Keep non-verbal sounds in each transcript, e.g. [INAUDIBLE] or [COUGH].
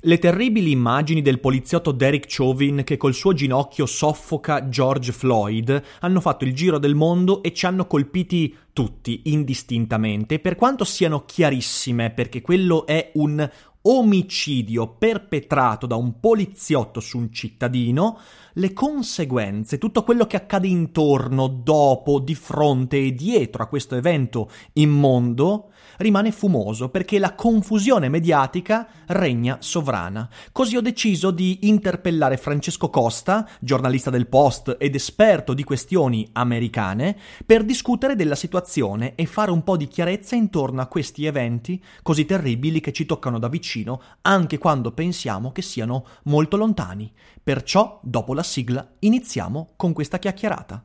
Le terribili immagini del poliziotto Derek Chauvin che col suo ginocchio soffoca George Floyd hanno fatto il giro del mondo e ci hanno colpiti tutti, indistintamente, per quanto siano chiarissime, perché quello è un omicidio perpetrato da un poliziotto su un cittadino, le conseguenze, tutto quello che accade intorno, dopo, di fronte e dietro a questo evento immondo, rimane fumoso perché la confusione mediatica regna sovrana. Così ho deciso di interpellare Francesco Costa, giornalista del Post ed esperto di questioni americane, per discutere della situazione e fare un po' di chiarezza intorno a questi eventi così terribili che ci toccano da vicino anche quando pensiamo che siano molto lontani. Perciò, dopo la sigla, iniziamo con questa chiacchierata.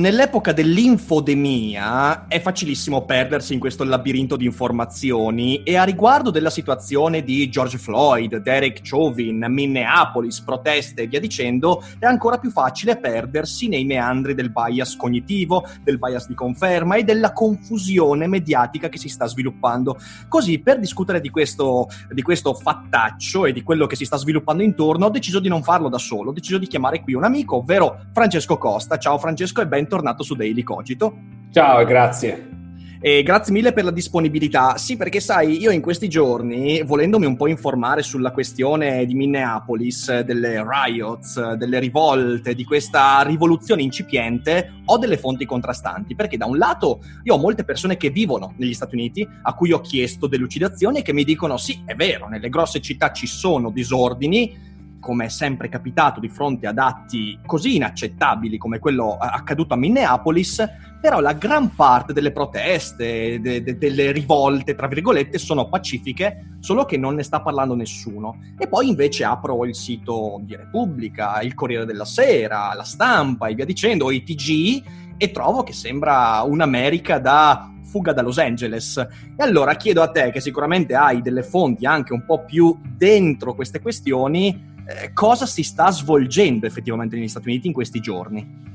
Nell'epoca dell'infodemia è facilissimo perdersi in questo labirinto di informazioni e a riguardo della situazione di George Floyd, Derek Chauvin, Minneapolis, proteste e via dicendo, è ancora più facile perdersi nei meandri del bias cognitivo, del bias di conferma e della confusione mediatica che si sta sviluppando. Così, per discutere di questo, di questo fattaccio e di quello che si sta sviluppando intorno, ho deciso di non farlo da solo, ho deciso di chiamare qui un amico, ovvero Francesco Costa. Ciao Francesco e ben bentornato su Daily Cogito. Ciao, grazie. E grazie mille per la disponibilità. Sì, perché sai, io in questi giorni, volendomi un po' informare sulla questione di Minneapolis, delle riots, delle rivolte, di questa rivoluzione incipiente, ho delle fonti contrastanti. Perché da un lato io ho molte persone che vivono negli Stati Uniti, a cui ho chiesto delucidazioni e che mi dicono: sì, è vero, nelle grosse città ci sono disordini come è sempre capitato di fronte ad atti così inaccettabili come quello accaduto a Minneapolis, però la gran parte delle proteste, de- de- delle rivolte, tra virgolette, sono pacifiche, solo che non ne sta parlando nessuno. E poi invece apro il sito di Repubblica, il Corriere della Sera, la stampa e via dicendo, i TG, e trovo che sembra un'America da fuga da Los Angeles. E allora chiedo a te, che sicuramente hai delle fonti anche un po' più dentro queste questioni, eh, cosa si sta svolgendo effettivamente negli Stati Uniti in questi giorni.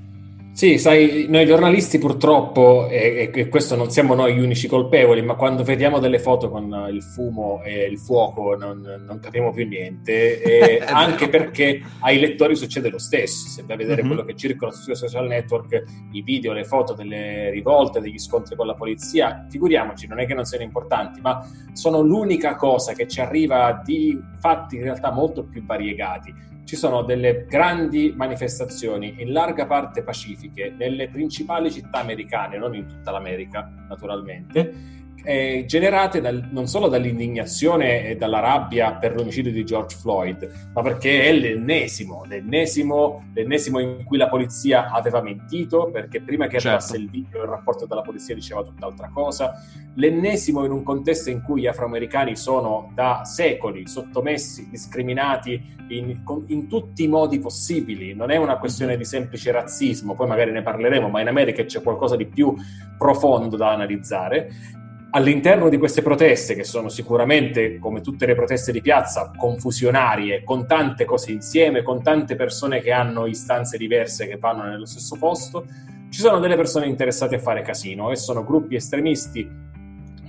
Sì, sai, noi giornalisti purtroppo, e, e, questo non siamo noi gli unici colpevoli, ma quando vediamo delle foto con il fumo e il fuoco non, non capiamo più niente, [LAUGHS] anche perché ai lettori succede lo stesso. Se vai a vedere mm-hmm. quello che circola sui social network, i video, le foto delle rivolte, degli scontri con la polizia, figuriamoci, non è che non siano importanti, ma sono l'unica cosa che ci arriva di fatti in realtà molto più variegati ci sono delle grandi manifestazioni in larga parte pacifiche nelle principali città americane, non in tutta l'America naturalmente, eh, generate dal, non solo dall'indignazione e dalla rabbia per l'omicidio di George Floyd, ma perché è l'ennesimo, l'ennesimo, l'ennesimo in cui la polizia aveva mentito, perché prima che arrivasse certo. il video il rapporto della polizia diceva tutt'altra cosa, l'ennesimo in un contesto in cui gli afroamericani sono da secoli sottomessi, discriminati in, in tutti i modi possibili, non è una questione di semplice razzismo, poi magari ne parleremo, ma in America c'è qualcosa di più profondo da analizzare all'interno di queste proteste, che sono sicuramente, come tutte le proteste di piazza, confusionarie, con tante cose insieme, con tante persone che hanno istanze diverse che vanno nello stesso posto, ci sono delle persone interessate a fare casino e sono gruppi estremisti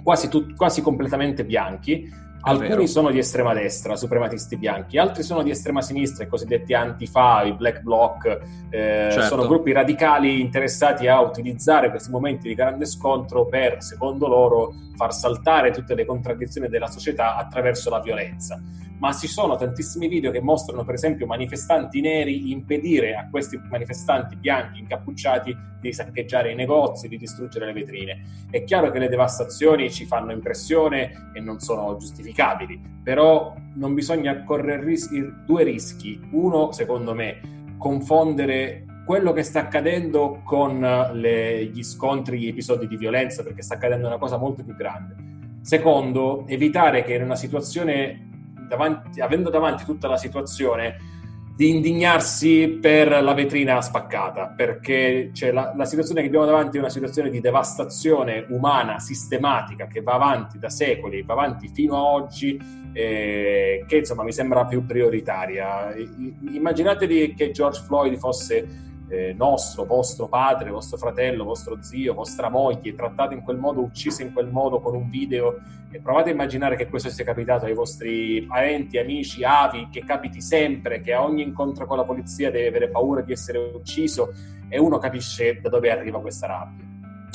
quasi, tut- quasi completamente bianchi Alcuni sono di estrema destra, suprematisti bianchi, altri sono di estrema sinistra, i cosiddetti antifa, i black bloc, eh, certo. sono gruppi radicali interessati a utilizzare questi momenti di grande scontro per, secondo loro, far saltare tutte le contraddizioni della società attraverso la violenza ma ci sono tantissimi video che mostrano per esempio manifestanti neri impedire a questi manifestanti bianchi incappucciati di saccheggiare i negozi, di distruggere le vetrine. È chiaro che le devastazioni ci fanno impressione e non sono giustificabili, però non bisogna correre rischi, due rischi. Uno, secondo me, confondere quello che sta accadendo con le, gli scontri, gli episodi di violenza, perché sta accadendo una cosa molto più grande. Secondo, evitare che in una situazione, davanti, avendo davanti tutta la situazione, di indignarsi per la vetrina spaccata, perché cioè, la, la, situazione che abbiamo davanti è una situazione di devastazione umana sistematica che va avanti da secoli, va avanti fino a oggi, eh, che insomma mi sembra più prioritaria. Immaginatevi che George Floyd fosse eh, nostro, vostro padre, vostro fratello, vostro zio, vostra moglie, trattato in quel modo, ucciso in quel modo con un video e provate a immaginare che questo sia capitato ai vostri parenti, amici, avi, che capiti sempre, che a ogni incontro con la polizia deve avere paura di essere ucciso e uno capisce da dove arriva questa rabbia.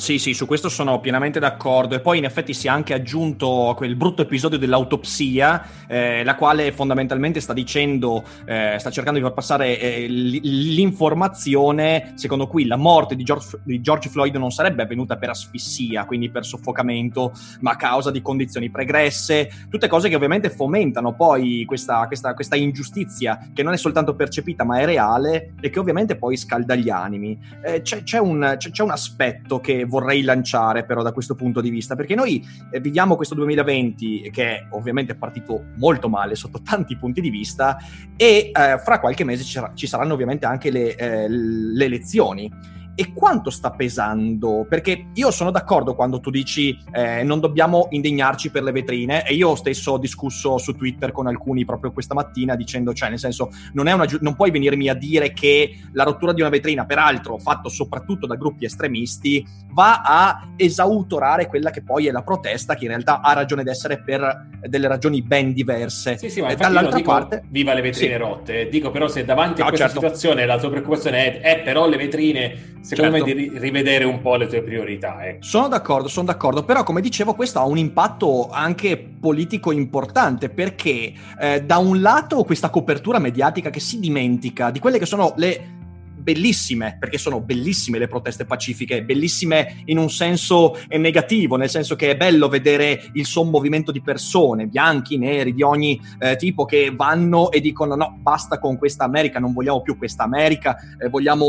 Sì, sì, su questo sono pienamente d'accordo. E poi in effetti si è anche aggiunto quel brutto episodio dell'autopsia, eh, la quale fondamentalmente sta dicendo, eh, sta cercando di far passare eh, l'informazione, secondo cui la morte di George, di George, Floyd non sarebbe avvenuta per asfissia, quindi per soffocamento, ma a causa di condizioni pregresse, tutte cose che ovviamente fomentano poi questa, questa, questa ingiustizia che non è soltanto percepita ma è reale e che ovviamente poi scalda gli animi. Eh, c'è, c'è, un, c'è, c'è un aspetto che vorrei lanciare però da questo punto di vista, perché noi eh, viviamo questo 2020 che è ovviamente partito molto male sotto [LAUGHS] tanti punti di vista e eh, fra qualche mese ci, ci, saranno ovviamente anche le, eh, le elezioni e quanto sta pesando? Perché io sono d'accordo quando tu dici eh, non dobbiamo indegnarci per le vetrine e io stesso ho discusso su Twitter con alcuni proprio questa mattina dicendo, cioè nel senso non, gi- non puoi venirmi a dire che la rottura di una vetrina, peraltro fatto soprattutto da gruppi estremisti, va a esautorare quella che poi è la protesta che in realtà ha ragione d'essere per delle ragioni ben diverse. Sì, sì, ma dall'altra dico, parte... Viva le vetrine sì. rotte, dico però se davanti a no, questa certo. situazione la tua preoccupazione è, è però le vetrine secondo certo. me di rivedere un po' le tue priorità. Eh. Sono d'accordo, sono d'accordo, però come dicevo questo ha un impatto anche politico importante perché eh, da un lato questa copertura mediatica che si dimentica di quelle che sono le bellissime, perché sono bellissime le proteste pacifiche, bellissime in un senso negativo, nel senso che è bello vedere il sommovimento di persone, bianchi, neri, di ogni eh, tipo, che vanno e dicono no, basta con questa America, non vogliamo più questa America, eh, vogliamo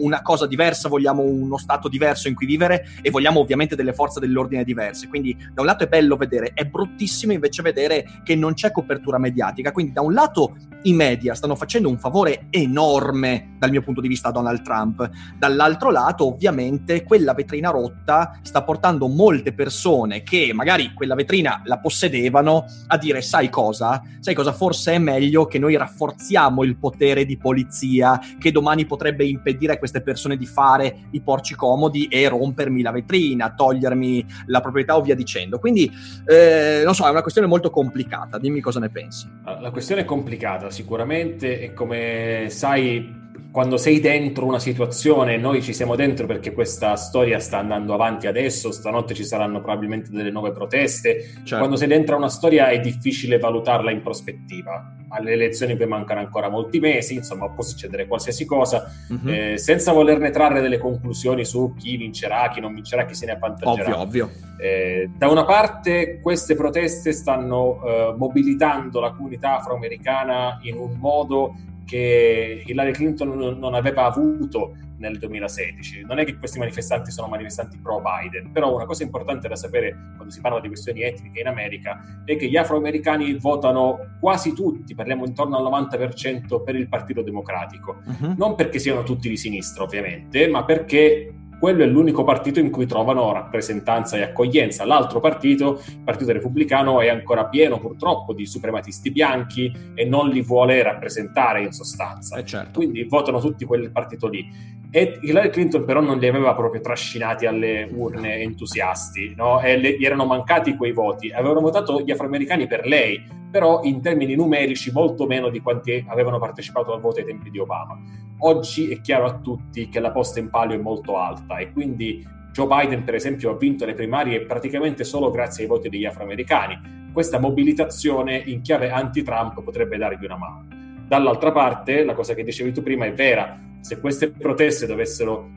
una cosa diversa, vogliamo uno stato diverso in cui vivere e vogliamo ovviamente delle forze dell'ordine diverse. Quindi da un lato è bello vedere, è bruttissimo invece vedere che non c'è copertura mediatica. Quindi da un lato i media stanno facendo un favore enorme dal mio punto di vista vista Donald Trump. Dall'altro lato, ovviamente, quella vetrina rotta sta portando molte persone che magari quella vetrina la possedevano a dire: Sai cosa? Sai cosa? Forse è meglio che noi rafforziamo il potere di polizia che domani potrebbe impedire a queste persone di fare i porci comodi e rompermi la vetrina, togliermi la proprietà o via dicendo. Quindi, eh, non so, è una questione molto complicata. Dimmi cosa ne pensi. La questione è complicata, sicuramente, e come sai quando sei dentro una situazione, noi ci siamo dentro perché questa storia sta andando avanti adesso, stanotte ci saranno probabilmente delle nuove proteste, certo. quando sei dentro una storia è difficile valutarla in prospettiva. Alle elezioni poi mancano ancora molti mesi, insomma può succedere qualsiasi cosa, mm-hmm. eh, senza volerne trarre delle conclusioni su chi vincerà, chi non vincerà, chi se ne avvantaggerà. Ovvio, ovvio. Eh, da una parte queste proteste stanno eh, mobilitando la comunità afroamericana in un modo che Hillary Clinton non aveva avuto nel 2016. Non è che questi manifestanti sono manifestanti pro Biden, però una cosa importante da sapere quando si parla di questioni etniche in America è che gli afroamericani votano quasi tutti, parliamo intorno al 90% per il Partito Democratico. Uh-huh. Non perché siano tutti di sinistra, ovviamente, ma perché quello è l'unico partito in cui trovano rappresentanza e accoglienza. L'altro partito, il Partito Repubblicano, è ancora pieno purtroppo di suprematisti bianchi e non li vuole rappresentare in sostanza. Eh certo. Quindi votano tutti quel partito lì. E Hillary Clinton però non li aveva proprio trascinati alle urne entusiasti, no? e le, gli erano mancati quei voti. Avevano votato gli afroamericani per lei, però in termini numerici molto meno di quanti avevano partecipato al voto ai tempi di Obama. Oggi è chiaro a tutti che la posta in palio è molto alta e quindi Joe Biden, per esempio, ha vinto le primarie praticamente solo grazie ai voti degli afroamericani. Questa mobilitazione in chiave anti-Trump potrebbe dargli una mano. Dall'altra parte, la cosa che dicevi tu prima è vera, se queste proteste dovessero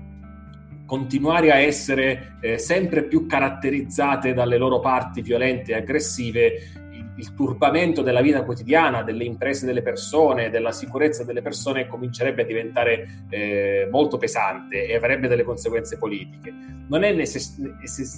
continuare a essere eh, sempre più caratterizzate dalle loro parti violente e aggressive, il turbamento della vita quotidiana, delle imprese delle persone, della sicurezza delle persone comincerebbe a diventare eh, molto pesante e avrebbe delle conseguenze politiche. Non è necess-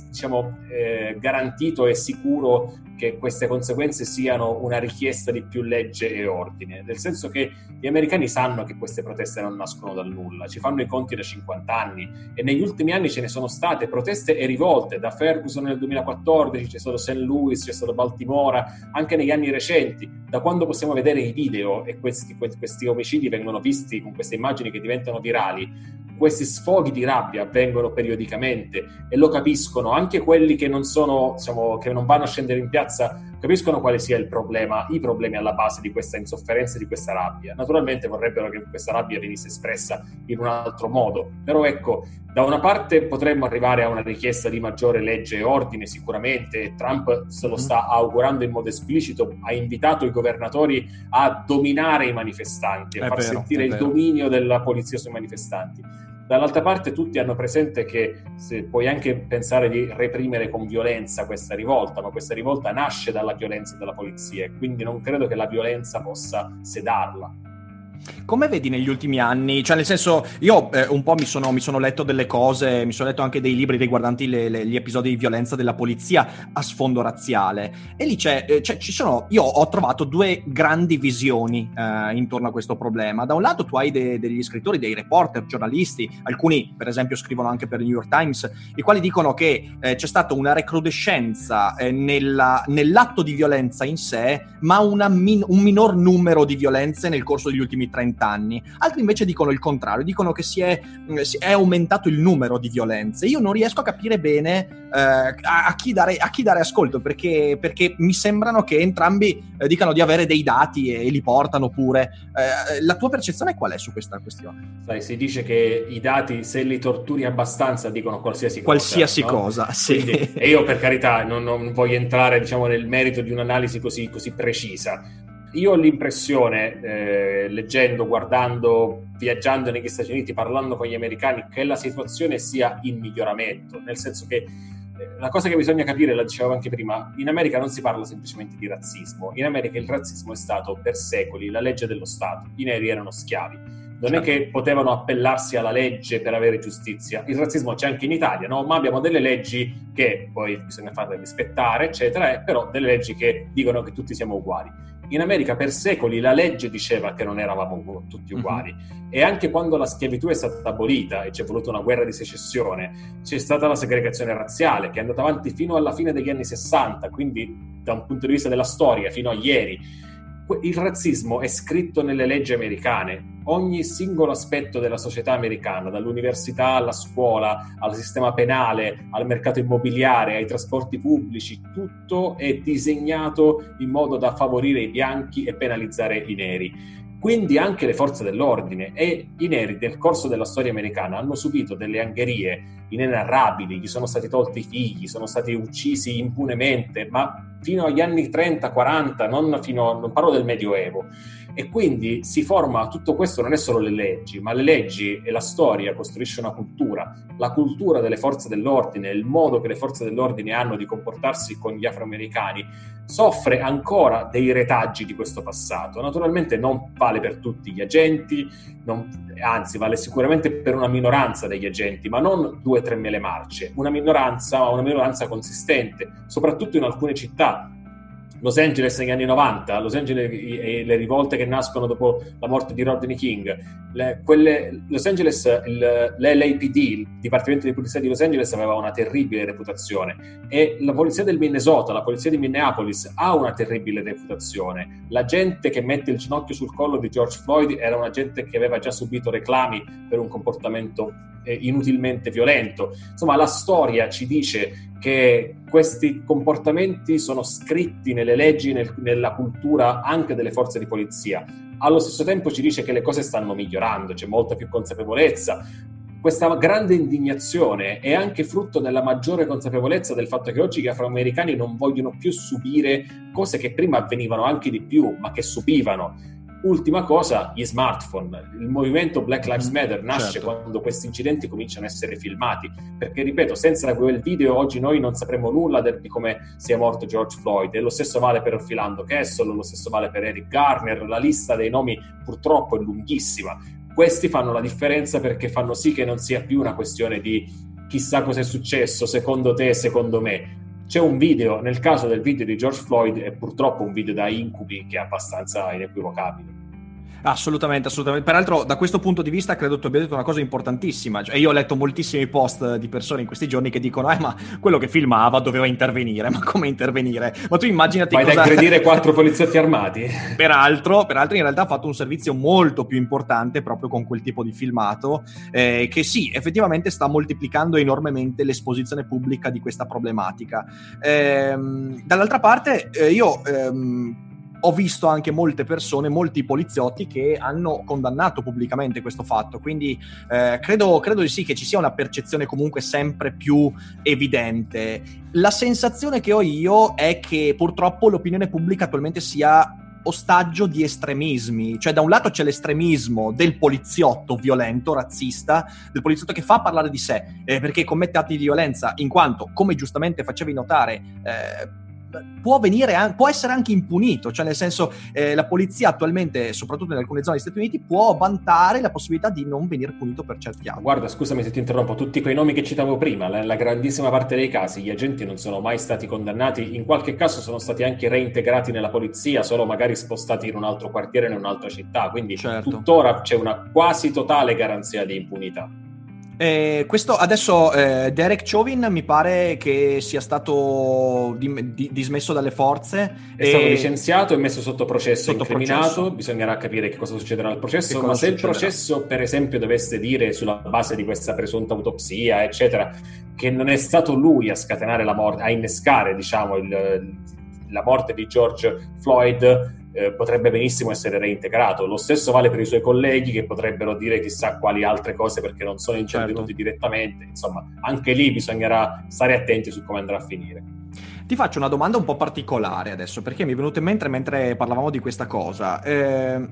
diciamo, eh, garantito e sicuro che queste conseguenze siano una richiesta di più legge e ordine, nel senso che gli americani sanno che queste proteste non nascono dal nulla, ci fanno i conti da 50 anni e negli ultimi anni ce ne sono state proteste e rivolte, da Ferguson nel 2014 c'è stato St. Louis, c'è stato Baltimora, anche negli anni recenti, da quando possiamo vedere i video e questi, questi omicidi vengono visti con queste immagini che diventano virali, questi sfoghi di rabbia avvengono periodicamente e lo capiscono anche quelli che non sono, diciamo, che non vanno a scendere in piazza, capiscono quale sia il problema, i problemi alla base di questa insofferenza e di questa rabbia. Naturalmente vorrebbero che questa rabbia venisse espressa in un altro modo, però ecco, da una parte potremmo arrivare a una richiesta di maggiore legge e ordine sicuramente, Trump se lo mm-hmm. sta augurando in modo esplicito, ha invitato i governatori a dominare i manifestanti, a è far vero, sentire il dominio della polizia sui manifestanti Dall'altra parte tutti hanno presente che puoi anche pensare di reprimere con violenza questa rivolta, ma questa rivolta nasce dalla violenza della polizia e quindi non credo che la violenza possa sedarla. Come vedi negli ultimi anni? Cioè, nel senso, io eh, un po' mi sono, mi sono, letto delle cose, mi sono letto anche dei libri riguardanti le, le, gli episodi di violenza della polizia a sfondo razziale. E lì c'è, eh, c'è, ci sono, io ho trovato due grandi visioni eh, intorno a questo problema. Da un lato tu hai de, degli scrittori, dei reporter, giornalisti, alcuni per esempio scrivono anche per il New York Times, i quali dicono che eh, c'è stata una recrudescenza eh, nella, nell'atto di violenza in sé, ma min, un minor numero di violenze nel corso degli ultimi 30 anni. Altri invece dicono il contrario, dicono che si è, mm, si è aumentato il numero di violenze. Io non riesco a capire bene eh, a, a, chi dare, a, chi dare, ascolto perché, perché mi sembrano che entrambi eh, dicano di avere dei dati e, e li portano pure. Eh, la tua percezione qual è su questa questione? Sai, si dice che i dati, se li torturi abbastanza, dicono qualsiasi cosa. Qualsiasi no? cosa, sì. Quindi, e io per carità non, non voglio entrare diciamo, nel merito di un'analisi così, così precisa io ho l'impressione, eh, leggendo, guardando, viaggiando negli Stati Uniti, parlando con gli americani, che la situazione sia in miglioramento, nel senso che eh, la cosa che bisogna capire, la dicevo anche prima, in America non si parla semplicemente di razzismo, in America il razzismo è stato per secoli la legge dello Stato, i neri erano schiavi. Non è che potevano appellarsi alla legge per avere giustizia. Il razzismo c'è anche in Italia, no? ma abbiamo delle leggi che poi bisogna farle rispettare, eccetera, però delle leggi che dicono che tutti siamo uguali in America per secoli la legge diceva che non eravamo tutti mhm. uguali mm-hmm. e anche quando la schiavitù è stata abolita e c'è voluta una guerra di secessione, c'è stata la segregazione razziale che è andata avanti fino alla fine degli anni 60, quindi da un punto di vista della storia fino a ieri il razzismo è scritto nelle leggi americane. Ogni singolo aspetto della società americana, dall'università alla scuola, al sistema penale, al mercato immobiliare, ai trasporti pubblici, tutto è disegnato in modo da favorire i bianchi e penalizzare i neri quindi anche le forze dell'ordine e i neri nel corso della storia americana hanno subito delle angherie inenarrabili, gli sono stati tolti i figli, sono stati uccisi impunemente, ma fino agli anni 30-40, non, fino, non parlo del Medioevo. E quindi si forma tutto questo, non è solo le leggi, ma le leggi e la storia costruisce una cultura, la cultura delle forze dell'ordine, il modo che le forze dell'ordine hanno di comportarsi con gli afroamericani, soffre ancora dei retaggi di questo passato. Naturalmente non vale per tutti gli agenti, non, anzi vale sicuramente per una minoranza degli agenti, ma non due o tre mele marce, una minoranza, ma una minoranza consistente, soprattutto in alcune città Los Angeles negli anni 90, Los Angeles e le rivolte che nascono dopo la morte di Rodney King, le, quelle, Los Angeles, il, l'LAPD, il Dipartimento di Polizia di Los Angeles aveva una terribile reputazione e la polizia del Minnesota, la polizia di Minneapolis ha una terribile reputazione. La gente che mette il ginocchio sul collo di George Floyd era una gente che aveva già subito reclami per un comportamento inutilmente violento. Insomma, la storia ci dice che questi comportamenti sono scritti nelle leggi, nel, nella cultura anche delle forze di polizia. Allo stesso tempo ci dice che le cose stanno migliorando, c'è molta più consapevolezza. Questa grande indignazione è anche frutto della maggiore consapevolezza del fatto che oggi gli afroamericani non vogliono più subire cose che prima avvenivano anche di più, ma che subivano Ultima cosa, gli smartphone. Il movimento Black Lives mm, Matter nasce certo. quando questi incidenti cominciano a essere filmati, perché ripeto, senza quel video oggi noi non sapremo nulla di come sia morto George Floyd e lo stesso vale per Philando Kessel, lo stesso vale per Eric Garner, la lista dei nomi purtroppo è lunghissima. Questi fanno la differenza perché fanno sì che non sia più una questione di chissà cosa è successo, secondo te, secondo me c'è un video, nel caso del video di George Floyd, è purtroppo un video da incubi che è abbastanza inequivocabile. Assolutamente, assolutamente. Peraltro, da questo punto di vista, credo tu abbia detto una cosa importantissima. Cioè, io ho letto moltissimi post di persone in questi giorni che dicono: Eh, ma quello che filmava doveva intervenire. Ma come intervenire? Ma tu immaginati. Vai cosa... da aggredire quattro poliziotti armati. [LAUGHS] Peraltro, peraltro, in realtà ha fatto un servizio molto più importante proprio con quel tipo di filmato. Eh, che sì, effettivamente sta moltiplicando enormemente l'esposizione pubblica di questa problematica. Eh, dall'altra parte, eh, io. Ehm, ho visto anche molte persone, molti poliziotti che hanno condannato pubblicamente questo fatto, quindi eh, credo, credo di sì che ci sia una percezione comunque sempre più evidente. La sensazione che ho io è che purtroppo l'opinione pubblica attualmente sia ostaggio di estremismi, cioè da un lato c'è l'estremismo del poliziotto violento, razzista, del poliziotto che fa parlare di sé eh, perché commette atti di violenza, in quanto, come giustamente facevi notare, eh, può, venire, può essere anche impunito, cioè nel senso eh, la polizia attualmente, soprattutto in alcune zone degli Stati Uniti, può vantare la possibilità di non venire punito per certi atti. Guarda, scusami se ti interrompo, tutti quei nomi che citavo prima, la, la, grandissima parte dei casi, gli agenti non sono mai stati condannati, in qualche caso sono stati anche reintegrati nella polizia, solo magari spostati in un altro quartiere, in un'altra città, quindi certo. tuttora c'è una quasi totale garanzia di impunità. Eh, questo adesso eh, Derek Chauvin mi pare che sia stato di, di, dismesso dalle forze. È e... stato licenziato e messo sotto processo, sotto incriminato. Processo. Bisognerà capire che cosa succederà al processo. Ma se succederà? il processo, per esempio, dovesse dire sulla base di questa presunta autopsia, eccetera, che non è stato lui a scatenare la morte, a innescare, diciamo, il, la morte di George Floyd eh, potrebbe benissimo essere reintegrato. Lo stesso vale per i suoi colleghi che potrebbero dire chissà quali altre cose perché non sono intervenuti certo. direttamente. Insomma, anche lì bisognerà stare attenti su come andrà a finire. Ti faccio una domanda un po' particolare adesso, perché mi è venuto in mente mentre parlavamo di questa cosa. Eh,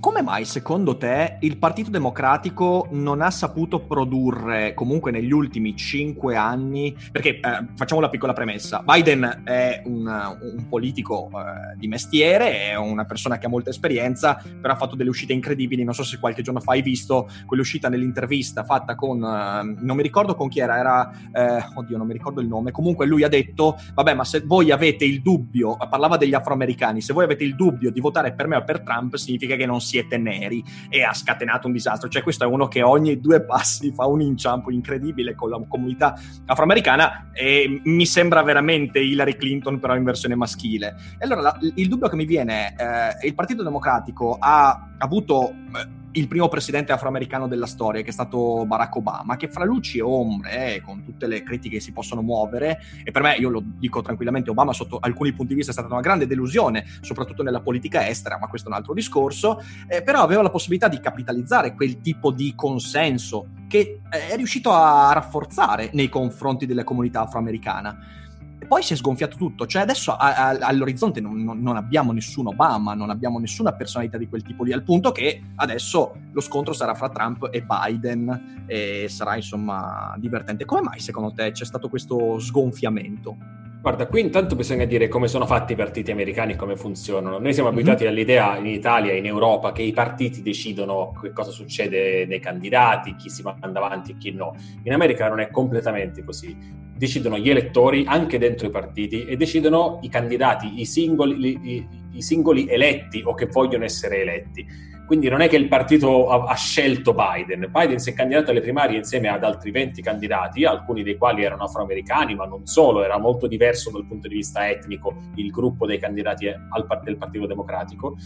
come mai secondo te il Partito Democratico non ha saputo produrre comunque negli ultimi cinque anni? Perché eh, facciamo una piccola premessa: Biden è un, un politico eh, di mestiere, è una persona che ha molta esperienza, però ha fatto delle uscite incredibili. Non so se qualche giorno fa hai visto quell'uscita nell'intervista fatta con eh, non mi ricordo con chi era, era eh, oddio, non mi ricordo il nome. Comunque lui ha detto: Vabbè, ma se voi avete il dubbio, parlava degli afroamericani, se voi avete il dubbio di votare per me o per Trump, significa che non siete neri e ha scatenato un disastro. Cioè, questo è uno che ogni due passi fa un inciampo incredibile con la comunità afroamericana e mi sembra veramente Hillary Clinton, però in versione maschile. E allora la, il dubbio che mi viene è: eh, il Partito Democratico ha avuto. Eh, il primo presidente afroamericano della storia, che è stato Barack Obama, che fra luci e ombre, eh, con tutte le critiche che si possono muovere, e per me, io lo dico tranquillamente, Obama sotto alcuni punti di vista è stata una grande delusione, soprattutto nella politica estera, ma questo è un altro discorso, eh, però aveva la possibilità di capitalizzare quel tipo di consenso che è riuscito a rafforzare nei confronti della comunità afroamericana poi si è sgonfiato tutto, cioè adesso a, a, all'orizzonte non, non, non, abbiamo nessun Obama, non abbiamo nessuna personalità di quel tipo lì, al punto che adesso lo scontro sarà fra Trump e Biden e sarà insomma divertente. Come mai secondo te c'è stato questo sgonfiamento? Guarda, qui intanto bisogna dire come sono fatti i partiti americani e come funzionano. Noi siamo abituati mm-hmm. all'idea in Italia, in Europa, che i partiti decidono che cosa succede nei candidati, chi si manda avanti e chi no. In America non è completamente così. Decidono gli elettori anche dentro i partiti e decidono i candidati, i singoli, i, i singoli eletti o che vogliono essere eletti quindi non è che il partito ha, ha, scelto Biden. Biden si è candidato alle primarie insieme ad altri 20 candidati, alcuni dei quali erano afroamericani, ma non solo, era molto diverso dal punto di vista etnico il gruppo dei candidati al, del Partito Democratico.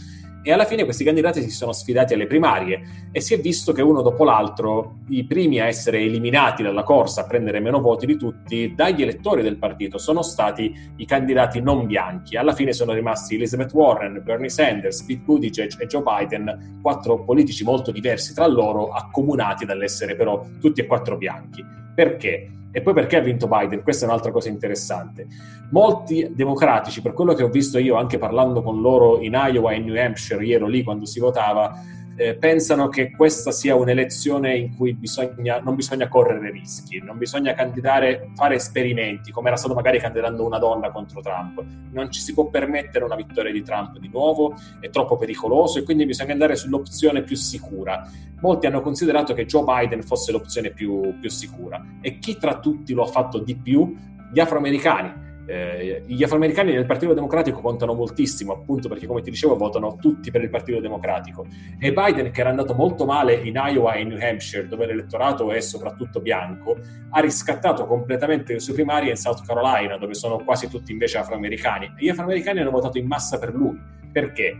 E alla fine questi candidati si sono sfidati alle primarie e si è visto che uno dopo l'altro, i primi a essere eliminati dalla corsa, a prendere meno voti di tutti, dagli elettori del partito sono stati i candidati non bianchi. Alla fine sono rimasti Elizabeth Warren, Bernie Sanders, Pete Buttigieg e Joe Biden quattro politici molto diversi tra loro, accomunati dall'essere però tutti e quattro bianchi. Perché? E poi perché ha vinto Biden? Questa è un'altra cosa interessante. Molti democratici, per quello che ho visto io anche parlando con loro in Iowa e in New Hampshire, io ero lì quando si votava, eh, pensano che questa sia un'elezione in cui bisogna, non bisogna correre rischi, non bisogna candidare, fare esperimenti, come era stato magari candidando una donna contro Trump. Non ci si può permettere una vittoria di Trump di nuovo, è troppo pericoloso e quindi bisogna andare sull'opzione più sicura. Molti hanno considerato che Joe Biden fosse l'opzione più, più sicura e chi tra tutti lo ha fatto di più? Gli afroamericani eh, gli afroamericani nel Partito Democratico contano moltissimo, appunto perché, come ti dicevo, votano tutti per il Partito Democratico. E Biden, che era andato molto male in Iowa e in New Hampshire, dove l'elettorato è soprattutto bianco, ha riscattato completamente le sue primarie in South Carolina, dove sono quasi tutti invece afroamericani. E gli afroamericani hanno votato in massa per lui. Perché?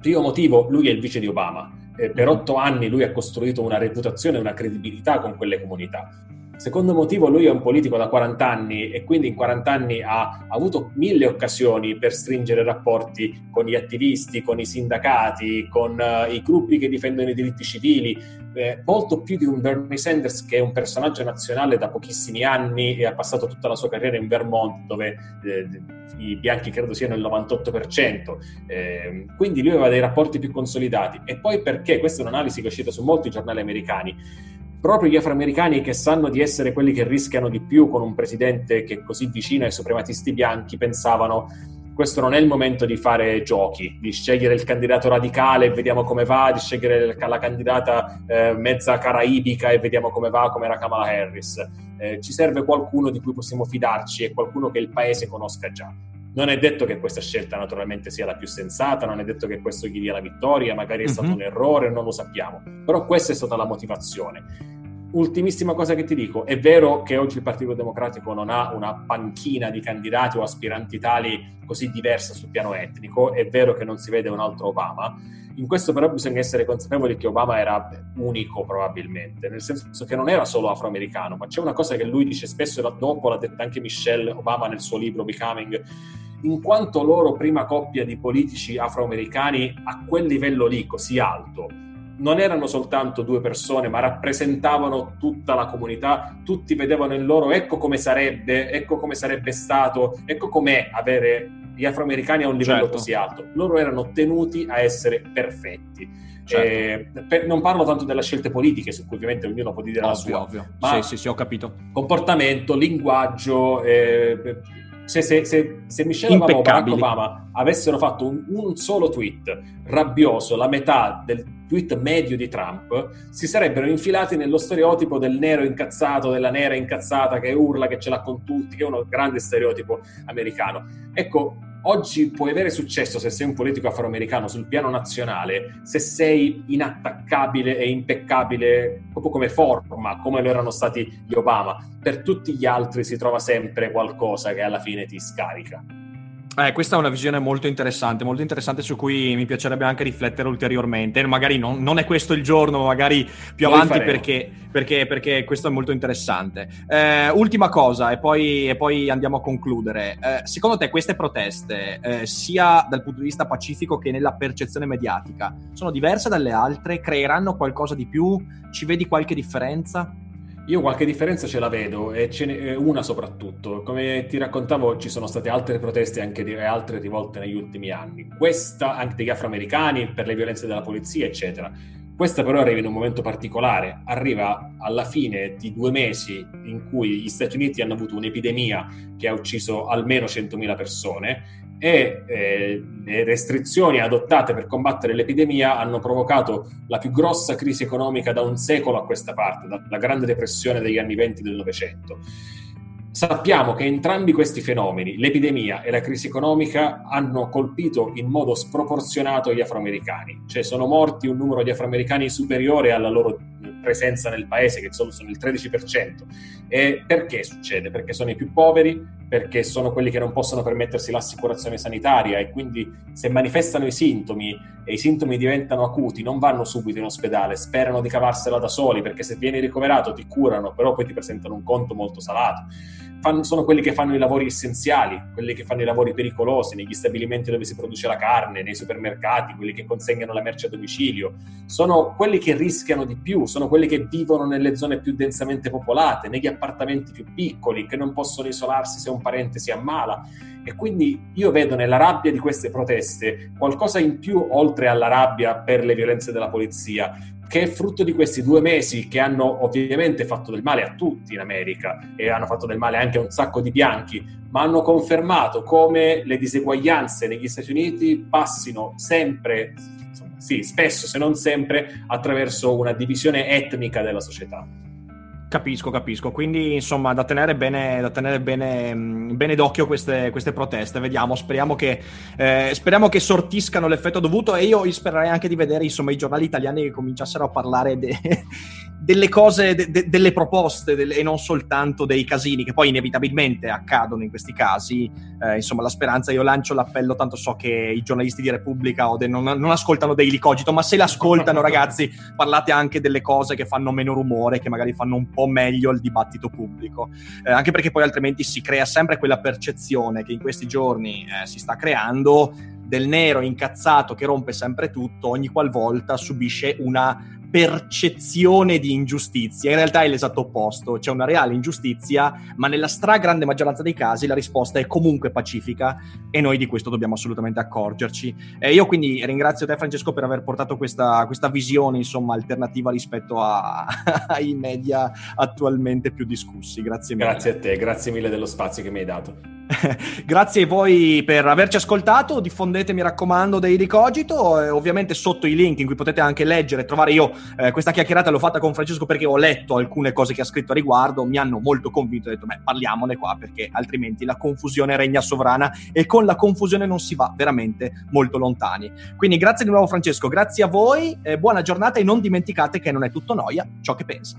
Primo motivo, lui è il vice di Obama. Eh, per otto anni lui ha costruito una reputazione e una credibilità con quelle comunità Secondo motivo, lui è un politico da 40 anni e quindi in 40 anni ha avuto mille occasioni per stringere rapporti con gli attivisti, con i sindacati, con uh, i gruppi che difendono i diritti civili, eh, molto più di un Bernie Sanders che è un personaggio nazionale da pochissimi anni e ha passato tutta la sua carriera in Vermont dove eh, i bianchi credo siano il 98%. Eh, quindi lui aveva dei rapporti più consolidati. E poi perché, questa è un'analisi che è uscita su molti giornali americani, proprio gli afroamericani che sanno di essere quelli che rischiano di più con un presidente che è così vicino ai suprematisti bianchi pensavano questo non è il momento di fare giochi, di scegliere il candidato radicale e vediamo come va, di scegliere la candidata eh, mezza caraibica e vediamo come va, come era Kamala Harris. Eh, ci serve qualcuno di cui possiamo fidarci e qualcuno che il paese conosca già. Non è detto che questa scelta naturalmente sia la più sensata, non è detto che questo gli dia la vittoria, magari è stato uh-huh. un errore, non lo sappiamo, però questa è stata la motivazione ultimissima cosa che ti dico, è vero che oggi il Partito Democratico non ha una panchina di candidati o aspiranti tali così diversa sul piano etnico, è vero che non si vede un altro Obama, in questo però bisogna essere consapevoli che Obama era unico probabilmente, nel senso che non era solo afroamericano, ma c'è una cosa che lui dice spesso e dopo l'ha detta anche Michelle Obama nel suo libro Becoming, in quanto loro prima coppia di politici afroamericani a quel livello lì così alto, non erano soltanto due persone, ma rappresentavano tutta la comunità, tutti vedevano in loro ecco come sarebbe, ecco come sarebbe stato, ecco com'è avere gli afroamericani a un livello certo. così alto. Loro erano tenuti a essere perfetti. Certo. Eh, per, non parlo tanto delle scelte politiche, su cui ovviamente ognuno può dire ovvio, la sua, ovvio. ma sì, sì, sì, ho capito. comportamento, linguaggio, eh, se, se, se, se Michelle Obama o Barack Obama avessero fatto un, un, solo tweet rabbioso, la metà del tweet medio di Trump, si sarebbero infilati nello stereotipo del nero incazzato, della nera incazzata che urla, che ce l'ha con tutti, che è uno grande stereotipo americano. Ecco, oggi puoi avere successo se sei un politico afroamericano sul piano nazionale, se sei inattaccabile e impeccabile proprio come forma, come lo erano stati gli Obama. Per tutti gli altri si trova sempre qualcosa che alla fine ti scarica. Eh, questa è una visione molto interessante, molto interessante su cui mi piacerebbe anche riflettere ulteriormente. Magari non, non è questo il giorno, magari più avanti perché, perché, perché, questo è molto interessante. Eh, ultima cosa e poi, e poi, andiamo a concludere. Eh, secondo te queste proteste, eh, sia dal punto di vista pacifico che nella percezione mediatica, sono diverse dalle altre? Creeranno qualcosa di più? Ci vedi qualche differenza? Io qualche differenza ce la vedo e ce n'è una soprattutto. Come ti raccontavo, ci sono state altre proteste di, altre rivolte negli ultimi anni. Questa anche degli afroamericani per le violenze della polizia, eccetera. Questa però arriva in un momento particolare, arriva alla fine di due mesi in cui gli Stati Uniti hanno avuto un'epidemia che ha ucciso almeno 100.000 persone e eh, le restrizioni adottate per combattere l'epidemia hanno provocato la più grossa crisi economica da un secolo a questa parte, dalla grande depressione degli anni 20 del Novecento. Sappiamo che entrambi questi fenomeni, l'epidemia e la crisi economica, hanno colpito in modo sproporzionato gli afroamericani, cioè sono morti un numero di afroamericani superiore alla loro presenza nel paese, che sono, sono il 13%. E perché succede? Perché sono i più poveri, perché sono quelli che non possono permettersi l'assicurazione sanitaria e quindi se manifestano i sintomi e i sintomi diventano acuti non vanno subito in ospedale, sperano di cavarsela da soli perché se vieni ricoverato ti curano, però poi ti presentano un conto molto salato. Fanno, sono quelli che fanno i lavori essenziali, quelli che fanno i lavori pericolosi negli stabilimenti dove si produce la carne, nei supermercati, quelli che consegnano la merce a domicilio, sono quelli che rischiano di più, sono quelli che vivono nelle zone più densamente popolate, negli appartamenti più piccoli, che non possono isolarsi se un parente si ammala. E quindi io vedo nella rabbia di queste proteste qualcosa in più oltre alla rabbia per le violenze della polizia, che è frutto di questi due mesi che hanno ovviamente fatto del male a tutti in America e hanno fatto del male anche a un sacco di bianchi, ma hanno confermato come le diseguaglianze negli Stati Uniti passino sempre, insomma, sì, spesso se non sempre, attraverso una divisione etnica della società. Capisco, capisco. Quindi, insomma, da tenere bene, da tenere bene, mm, bene d'occhio queste, queste, proteste. Vediamo, speriamo che, eh, speriamo che, sortiscano l'effetto dovuto. E io spererei anche di vedere, insomma, i giornali italiani che cominciassero a parlare de, [LAUGHS] delle cose, de, de, delle proposte delle, e non soltanto dei casini, che poi inevitabilmente accadono in questi casi. Eh, insomma, la speranza, io lancio l'appello, tanto so che i giornalisti di Repubblica o non, non, ascoltano Daily Cogito, ma se l'ascoltano, [LAUGHS] ragazzi, parlate anche delle cose che fanno meno rumore, che magari fanno un po' meglio il dibattito pubblico, eh, anche perché poi altrimenti si crea sempre quella percezione che in questi giorni eh, si sta creando del nero incazzato che rompe sempre tutto ogni qualvolta subisce una percezione di ingiustizia. In realtà è l'esatto opposto, c'è una reale ingiustizia, ma nella stragrande maggioranza dei casi la risposta è comunque pacifica e noi di questo dobbiamo assolutamente accorgerci. Eh, io quindi ringrazio te Francesco per aver portato questa, questa visione insomma alternativa rispetto a, [LAUGHS] ai media attualmente più discussi. Grazie mille. Grazie a te, grazie mille dello spazio che mi hai dato. [LAUGHS] Grazie a voi per averci ascoltato, diffondete mi raccomando dei ricogito, eh, ovviamente sotto i link in cui potete anche leggere e trovare io eh, questa chiacchierata l'ho fatta con Francesco perché ho letto alcune cose che ha scritto a riguardo, mi hanno molto convinto, ho detto beh parliamone qua perché altrimenti la confusione regna sovrana e con la confusione non si va veramente molto lontani. Quindi grazie di nuovo Francesco, grazie a voi, eh, buona giornata e non dimenticate che non è tutto noia ciò che pensa.